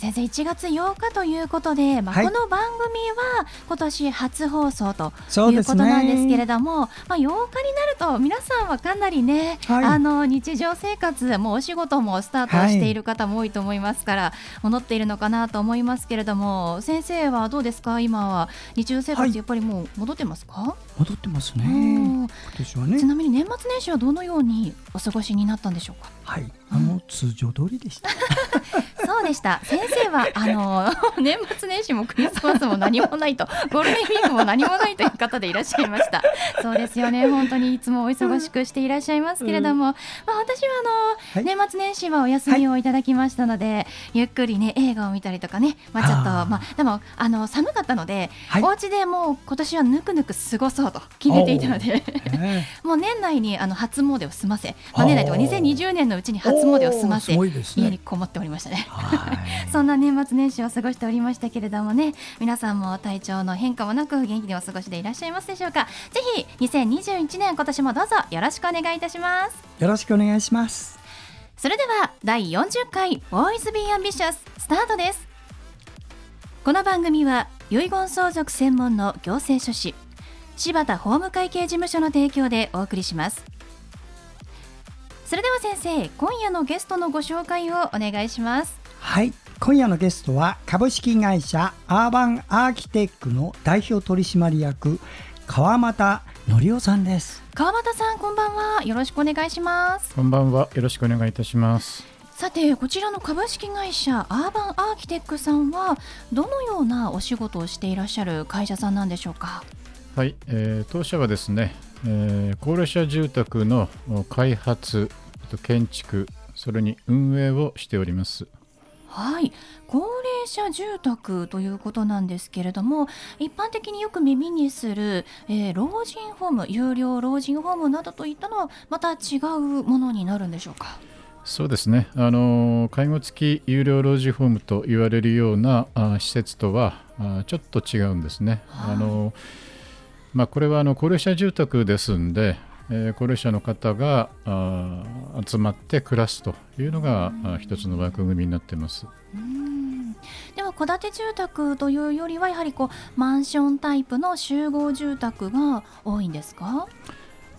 先生1月8日ということで、まあ、この番組は今年初放送ということなんですけれども、ね、まあ、8日になると皆さんはかなりね、はい、あの日常生活もお仕事もスタートしている方も多いと思いますから、はい、戻っているのかなと思いますけれども先生はどうですか？今は日常生活やっぱりもう戻ってますか、はい、戻ってますね。今年はね。ちなみに年末年始はどのようにお過ごしになったんでしょうか？はい。あの、うん、通常通りでした そうでした。先生はあの 年末年始もクリスマスも何もないとゴールデンウィークも何もないという方でいらっしゃいました。そうですよね。本当にいつもお忙しくしていらっしゃいますけれども、うん、まあ、私はあの、はい、年末年始はお休みをいただきましたので、はい、ゆっくりね映画を見たりとかね。まあちょっとまあでもあの寒かったので、はい、お家でもう今年はぬくぬく過ごそうと決めていたので もう年内にあの初詣を済ませ、まあ、年内とか2020年のうちに初詣を済ませ、ね、家にこもっておりましたね。そんな年末年始を過ごしておりましたけれどもね皆さんも体調の変化もなく元気にお過ごしでいらっしゃいますでしょうか？ぜひ2021年今年もどうぞよろしくお願いいたします。よろしくお願いします。それでは第40回ボーイズビーアンビシャススタートです。この番組は遺言相続専門の行政書士柴田法務会計事務所の提供でお送りします。それでは先生今夜のゲストのご紹介をお願いしますはい。今夜のゲストは株式会社アーバンアーキテックの代表取締役川又則夫さんです。川又さんこんばんは。よろしくお願いします。こんばんは。よろしくお願いいたします。さてこちらの株式会社アーバンアーキテックさんはどのようなお仕事をしていらっしゃる会社さんなんでしょうか？はい、えー、当社はですね、えー、高齢者住宅の開発建築それに運営をしておりますはい。高齢者住宅ということなんですけれども一般的によく耳にする、えー、老人ホーム有料老人ホームなどといったのはまた違うものになるんでしょうか？そうですね。あの介護付き有料老人ホームと言われるようなあ施設とはあちょっと違うんですね。はい、あのまあ、これはあの高齢者住宅ですんで、えー、高齢者の方があ集まって暮らすというのが、うん、一つの枠組みになっています。では戸建て住宅というよりはやはりこうマンションタイプの集合住宅が多いんですか？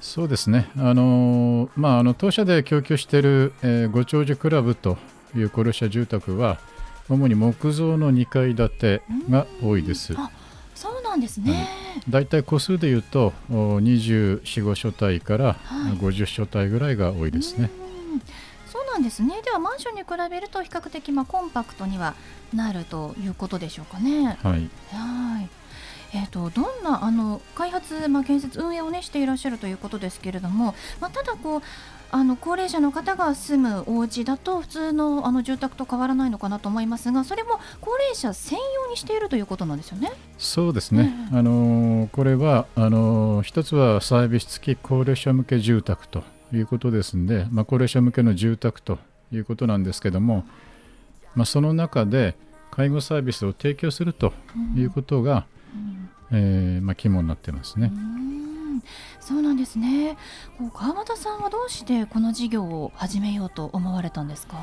そうですね、あのまあ、あの当社で供給している、えー、ご長寿クラブという高齢者住宅は主に木造の2階建てが多いです。そうなんですね、だい。たい戸数でいうと24、5所帯から50所帯ぐらいが多いですね。そうなんですね。ではマンションに比べると比較的まあコンパクトにはなるということでしょうかね。はい。はいえーと、どんなあの開発、まあ、建設運営を、ね、していらっしゃるということですけれども、まあ、ただこうあの高齢者の方が住むお家だと普通のあの住宅と変わらないのかなと思いますがそれも高齢者専用にしているということなんですよね？そうですね、うん、あのこれはあの一つはサービス付き高齢者向け住宅ということですので、まあ、高齢者向けの住宅ということなんですけども、まあ、その中で介護サービスを提供するということが、うん、えー、まあ、肝になってますね。うん。そうなんですね。川端さんはどうしてこの事業を始めようと思われたんですか？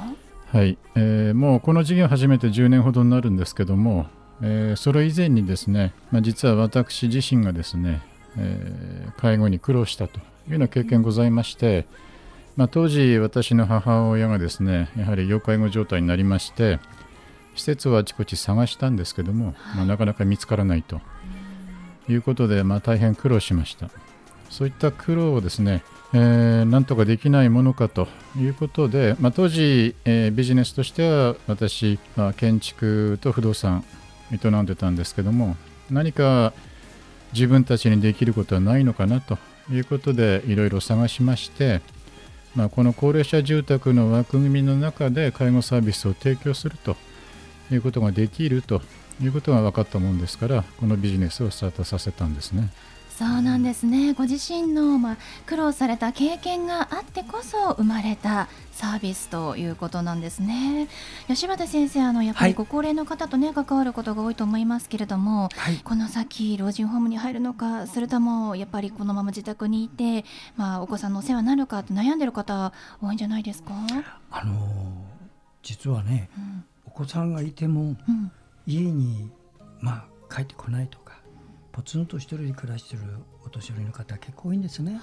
はい、えー、もうこの事業を始めて10年ほどになるんですけども、えー、それ以前にですね、まあ、実は私自身がですね、えー、介護に苦労したというような経験ございまして、まあ、当時私の母親がですねやはり要介護状態になりまして施設はあちこち探したんですけども、まあ、なかなか見つからないということで、まあ、大変苦労しました。そういった苦労をですね、えー、なんとかできないものかということで、まあ、当時、えー、ビジネスとしては私、まあ、建築と不動産営んでたんですけども何か自分たちにできることはないのかなということでいろいろ探しまして、まあ、この高齢者住宅の枠組みの中で介護サービスを提供するということができるということが分かったもんですからこのビジネスをスタートさせたんですね。そうなんですね。ご自身の、まあ、苦労された経験があってこそ生まれたサービスということなんですね。吉畑先生あのやっぱりご高齢の方とね、はい、関わることが多いと思いますけれども、はい、この先老人ホームに入るのかそれともやっぱりこのまま自宅にいて、まあ、お子さんのお世話になるかって悩んでる方多いんじゃないですか？あの実はね、うん、お子さんがいても、うん、家に、まあ、帰ってこないとかポツンと一人で暮らしてるお年寄りの方結構多いんですね。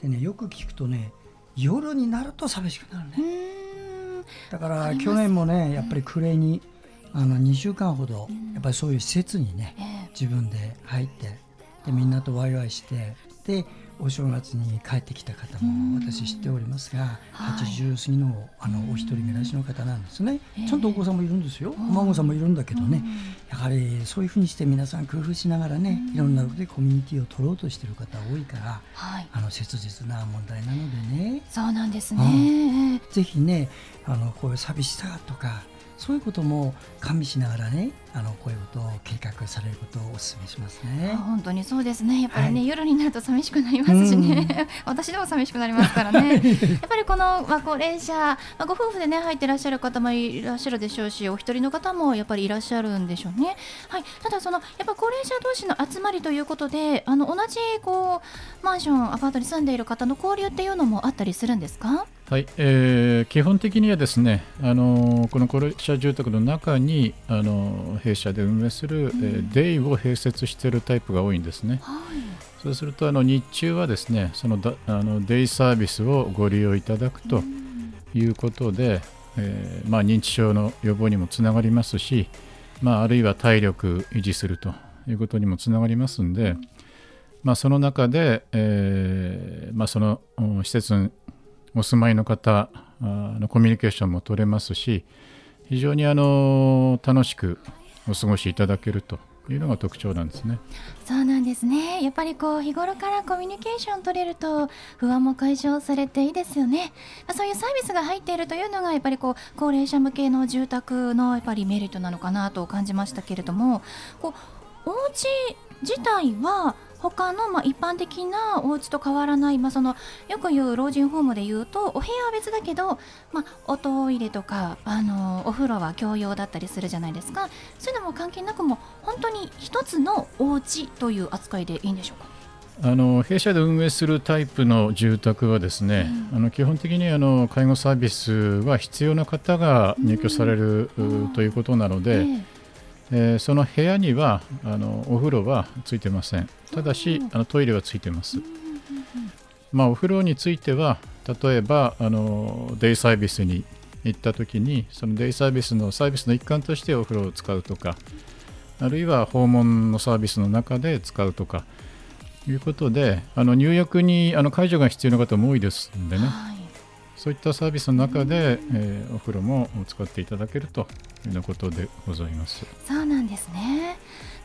でねよく聞くとね夜になると寂しくなるね。だから去年もねやっぱり暮れにあの2週間ほどやっぱりそういう施設にね自分で入ってでみんなとワイワイしてでお正月に帰ってきた方も私知っておりますが、80過ぎのあのお一人暮らしの方なんですね、ちゃんとお子さんもいるんですよ、お孫さんもいるんだけどね、やはりそういうふうにして皆さん工夫しながらね、いろんなことでコミュニティを取ろうとしている方多いから、あの切実な問題なのでね。そうなんですね、ぜひねあのこういう寂しさとかそういうことも加味しながらねあのこういうことを計画されることをお勧めしますね。本当にそうですね。やっぱりね、はい、夜になると寂しくなりますしね、私でも寂しくなりますからね。やっぱりこの、まあ、高齢者、まあ、ご夫婦でね入ってらっしゃる方もいらっしゃるでしょうしお一人の方もやっぱりいらっしゃるんでしょうね、はい、ただそのやっぱ高齢者同士の集まりということであの同じこうマンションアパートに住んでいる方の交流っていうのもあったりするんですか？はい、えー、基本的にはですね、あのこの高齢者住宅の中にあの弊社で運営する、うん、えー、デイを併設しているタイプが多いんですね。はい、そうするとあの日中はですねそのだあのデイサービスをご利用いただくということで、うん、えー、まあ、認知症の予防にもつながりますし、まあ、あるいは体力維持するということにもつながりますんで、まあ、その中で、えーまあ、その施設お住まいの方のコミュニケーションも取れますし非常にあの楽しくお過ごしいただけるというのが特徴なんですね。そうなんですね。やっぱりこう日頃からコミュニケーション取れると不安も解消されていいですよね。まあ、そういうサービスが入っているというのがやっぱりこう高齢者向けの住宅のやっぱりメリットなのかなと感じましたけれども、こうお家自体は他のまあ一般的なお家と変わらない、まあ、そのよく言う老人ホームで言うとお部屋は別だけど、まあ、おトイレとかあのお風呂は共用だったりするじゃないですか。そういうのも関係なくも本当に一つのお家という扱いでいいんでしょうか？あの弊社で運営するタイプの住宅はですね、うん、あの基本的にあの介護サービスは必要な方が入居される、うん、ということなので、えーえー、その部屋にはあのお風呂はついてません。ただしあのトイレはついてます、まあ、お風呂については例えばあのデイサービスに行った時にそのデイサービスのサービスの一環としてお風呂を使うとかあるいは訪問のサービスの中で使うとかいうことであの入浴にあの介助が必要な方も多いですんでね、はい。そういったサービスの中で、えー、お風呂も使っていただけるというようなことでございます。そうなんですね。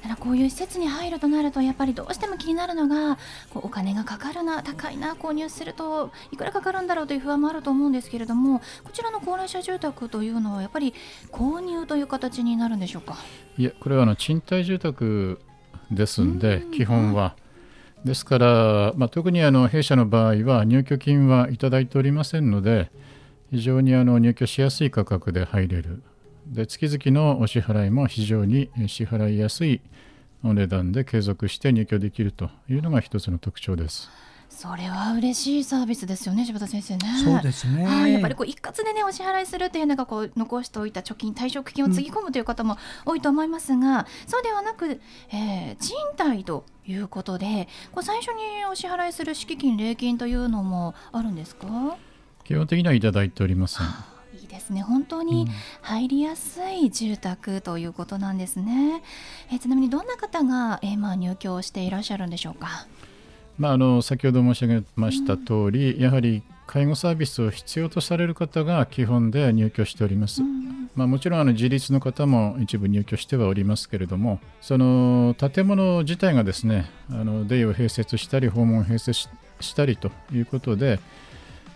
だからこういう施設に入るとなるとやっぱりどうしても気になるのがこうお金がかかるな高いな購入するといくらかかるんだろうという不安もあると思うんですけれどもこちらの高齢者住宅というのはやっぱり購入という形になるんでしょうか？いやこれはあの賃貸住宅ですんで基本はですから、まあ、特にあの弊社の場合は入居金はいただいておりませんので非常にあの入居しやすい価格で入れるで月々のお支払いも非常に支払いやすいお値段で継続して入居できるというのが一つの特徴です。それは嬉しいサービスですよね柴田先生ね。そうですね。はい、やっぱりこう一括でねお支払いするというのがこう残しておいた貯金退職金をつぎ込むという方も多いと思いますが、うん、そうではなく、えー、賃貸ということでこう最初にお支払いする敷金礼金というのもあるんですか？基本的にはいただいておりません。ですね。本当に入りやすい住宅ということなんですね、えー、ちなみにどんな方が、えー、まあ入居していらっしゃるんでしょうか？まあ、あの先ほど申し上げました通り、うん、やはり介護サービスを必要とされる方が基本で入居しております。うんまあ、もちろんあの自立の方も一部入居してはおりますけれどもその建物自体がですねあのデイを併設したり訪問を併設したりということで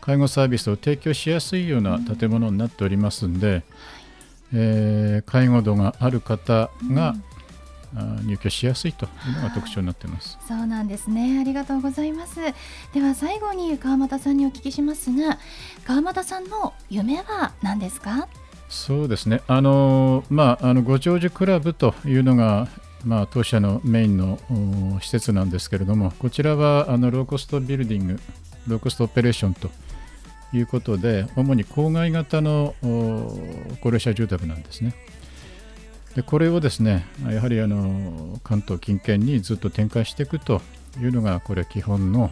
介護サービスを提供しやすいような建物になっておりますんで、うん、えー、介護度がある方が、入居しやすいというのが特徴になっています。そうなんですね。ありがとうございます。では最後に川又さんにお聞きしますが、川又さんの夢は何ですか？そうですね。あのまああのご長寿クラブというのがまあ当社のメインの施設なんですけれども、こちらはあのローコストビルディング、ローコストオペレーションということで、主に郊外型の高齢者住宅なんですね。でこれをですねやはりあの関東近県にずっと展開していくというのがこれ基本の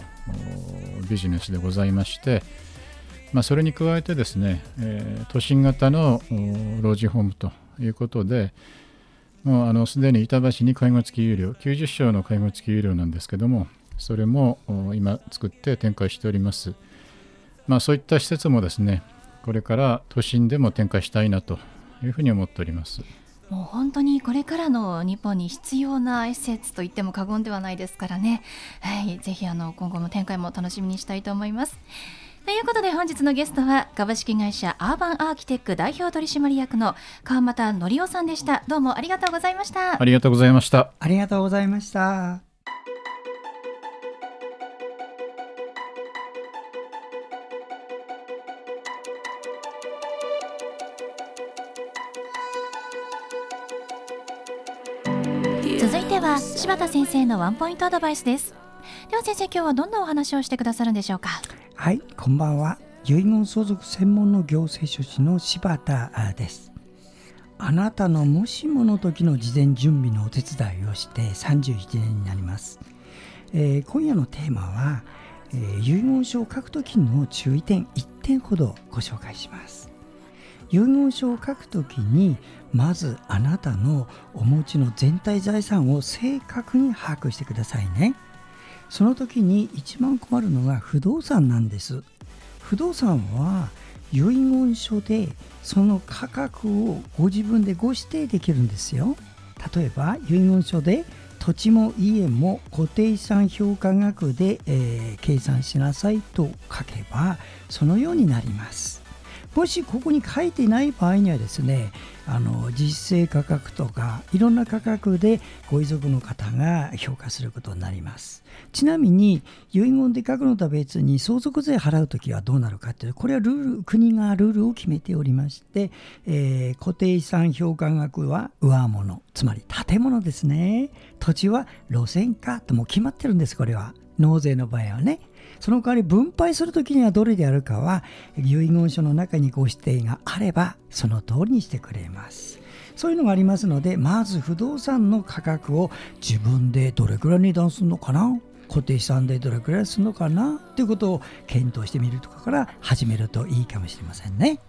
ビジネスでございまして、まあ、それに加えてですね、えー、都心型の老人ホームということでもうあのすでに板橋に介護付き有料90床の介護付き有料なんですけどもそれも今作って展開しております、まあ、そういった施設もですねこれから都心でも展開したいなというふうに思っております。もう本当にこれからの日本に必要な施設と言っても過言ではないですからね、はい、ぜひあの今後の展開も楽しみにしたいと思います。ということで本日のゲストは株式会社アーバンアーキテック代表取締役の川又則夫さんでした。どうもありがとうございました。ありがとうございました。ありがとうございました柴田先生のワンポイントアドバイスです。では先生今日はどんなお話をしてくださるんでしょうか？はいこんばんは。遺言相続専門の行政書士の柴田です。あなたのもしもの時の事前準備のお手伝いをして31年になります、えー、今夜のテーマは、えー、遺言書を書く時の注意点1点ほどご紹介します。遺言書を書くときにまずあなたのお持ちの全体財産を正確に把握してくださいね。その時に一番困るのが不動産なんです。不動産は遺言書でその価格をご自分でご指定できるんですよ。例えば遺言書で土地も家も固定資産評価額で、えー、計算しなさいと書けばそのようになります。もしここに書いてない場合にはですねあの実勢価格とかいろんな価格でご遺族の方が評価することになります。ちなみに遺言で書くのとは別に相続税払うときはどうなるかというこれはルール国がルールを決めておりまして、えー、固定資産評価額は上物つまり建物ですね。土地は路線価ともう決まってるんですこれは。納税の場合はね。その代わり分配するときにはどれであるかは遺言書の中にご指定があればその通りにしてくれます。そういうのがありますのでまず不動産の価格を自分でどれくらい値段するのかな？固定資産でどれくらいするのかな？ということを検討してみるとかから始めるといいかもしれませんね。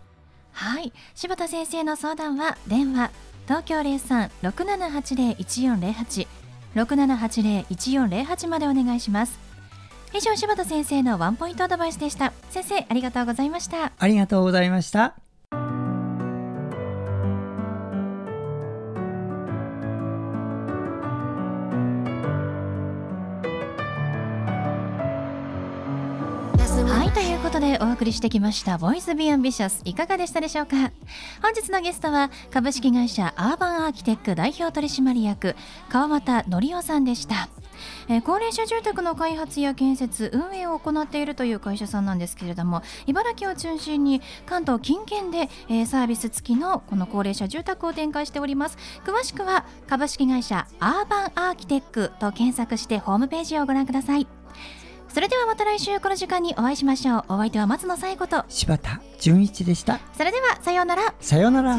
はい。柴田先生の相談は電話東京03-6780-1408 6780-1408までお願いします。以上柴田先生のワンポイントアドバイスでした。先生ありがとうございました。ありがとうございました。はいということでお送りしてきました「ボイスビアンビシャスいかがでしたでしょうか？本日のゲストは株式会社アーバンアーキテック代表取締役川又則夫さんでしたえー、高齢者住宅の開発や建設運営を行っているという会社さんなんですけれども茨城を中心に関東近県で、えー、サービス付きのこの高齢者住宅を展開しております。詳しくは株式会社アーバンアーキテックと検索してホームページをご覧ください。それではまた来週この時間にお会いしましょう。お相手は松野紗友子と柴田純一でした。それではさようなら。さようなら